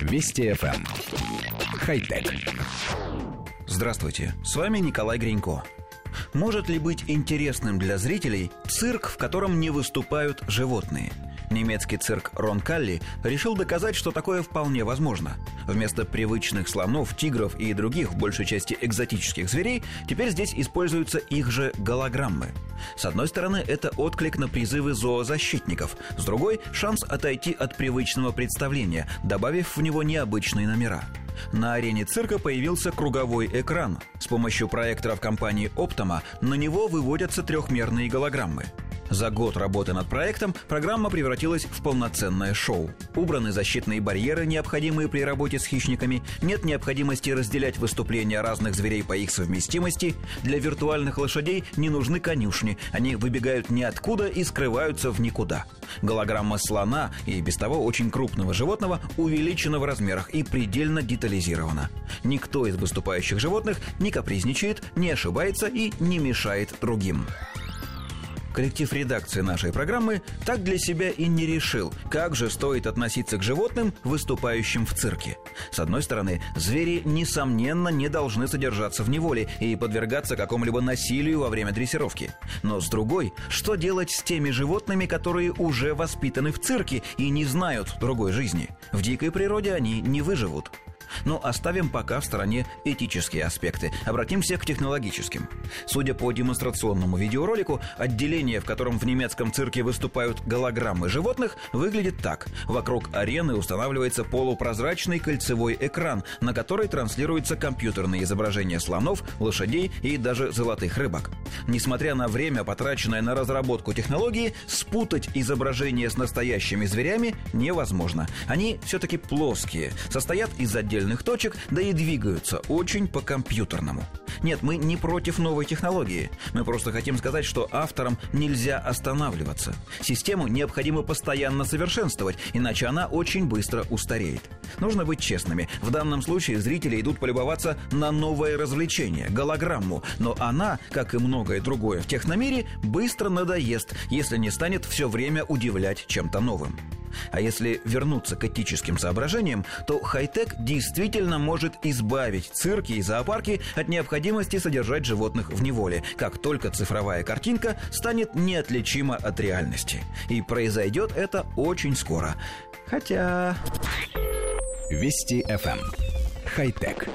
Вести FM. Эм. Хай-тек. Здравствуйте, с вами Николай Гринько. Может ли быть интересным для зрителей цирк, в котором не выступают животные – Немецкий цирк Рон Калли решил доказать, что такое вполне возможно. Вместо привычных слонов, тигров и других, в большей части экзотических зверей, теперь здесь используются их же голограммы. С одной стороны, это отклик на призывы зоозащитников, с другой – шанс отойти от привычного представления, добавив в него необычные номера. На арене цирка появился круговой экран. С помощью проекторов компании Optoma на него выводятся трехмерные голограммы. За год работы над проектом программа превратилась в полноценное шоу. Убраны защитные барьеры, необходимые при работе с хищниками, нет необходимости разделять выступления разных зверей по их совместимости. Для виртуальных лошадей не нужны конюшни, они выбегают ниоткуда и скрываются в никуда. Голограмма слона и без того очень крупного животного увеличена в размерах и предельно детализирована. Никто из выступающих животных не капризничает, не ошибается и не мешает другим. Коллектив редакции нашей программы так для себя и не решил, как же стоит относиться к животным, выступающим в цирке. С одной стороны, звери, несомненно, не должны содержаться в неволе и подвергаться какому-либо насилию во время дрессировки. Но с другой, что делать с теми животными, которые уже воспитаны в цирке и не знают другой жизни? В дикой природе они не выживут. Но оставим пока в стороне этические аспекты. Обратимся к технологическим. Судя по демонстрационному видеоролику, отделение, в котором в немецком цирке выступают голограммы животных, выглядит так. Вокруг арены устанавливается полупрозрачный кольцевой экран, на который транслируются компьютерные изображения слонов, лошадей и даже золотых рыбок. Несмотря на время, потраченное на разработку технологии, спутать изображения с настоящими зверями невозможно. Они все-таки плоские, состоят из отдельных отдельных точек, да и двигаются очень по-компьютерному. Нет, мы не против новой технологии. Мы просто хотим сказать, что авторам нельзя останавливаться. Систему необходимо постоянно совершенствовать, иначе она очень быстро устареет. Нужно быть честными. В данном случае зрители идут полюбоваться на новое развлечение – голограмму. Но она, как и многое другое в техномире, быстро надоест, если не станет все время удивлять чем-то новым. А если вернуться к этическим соображениям, то хай-тек действительно может избавить цирки и зоопарки от необходимости содержать животных в неволе, как только цифровая картинка станет неотличима от реальности. И произойдет это очень скоро. Хотя... Вести FM. Эм. Хай-тек.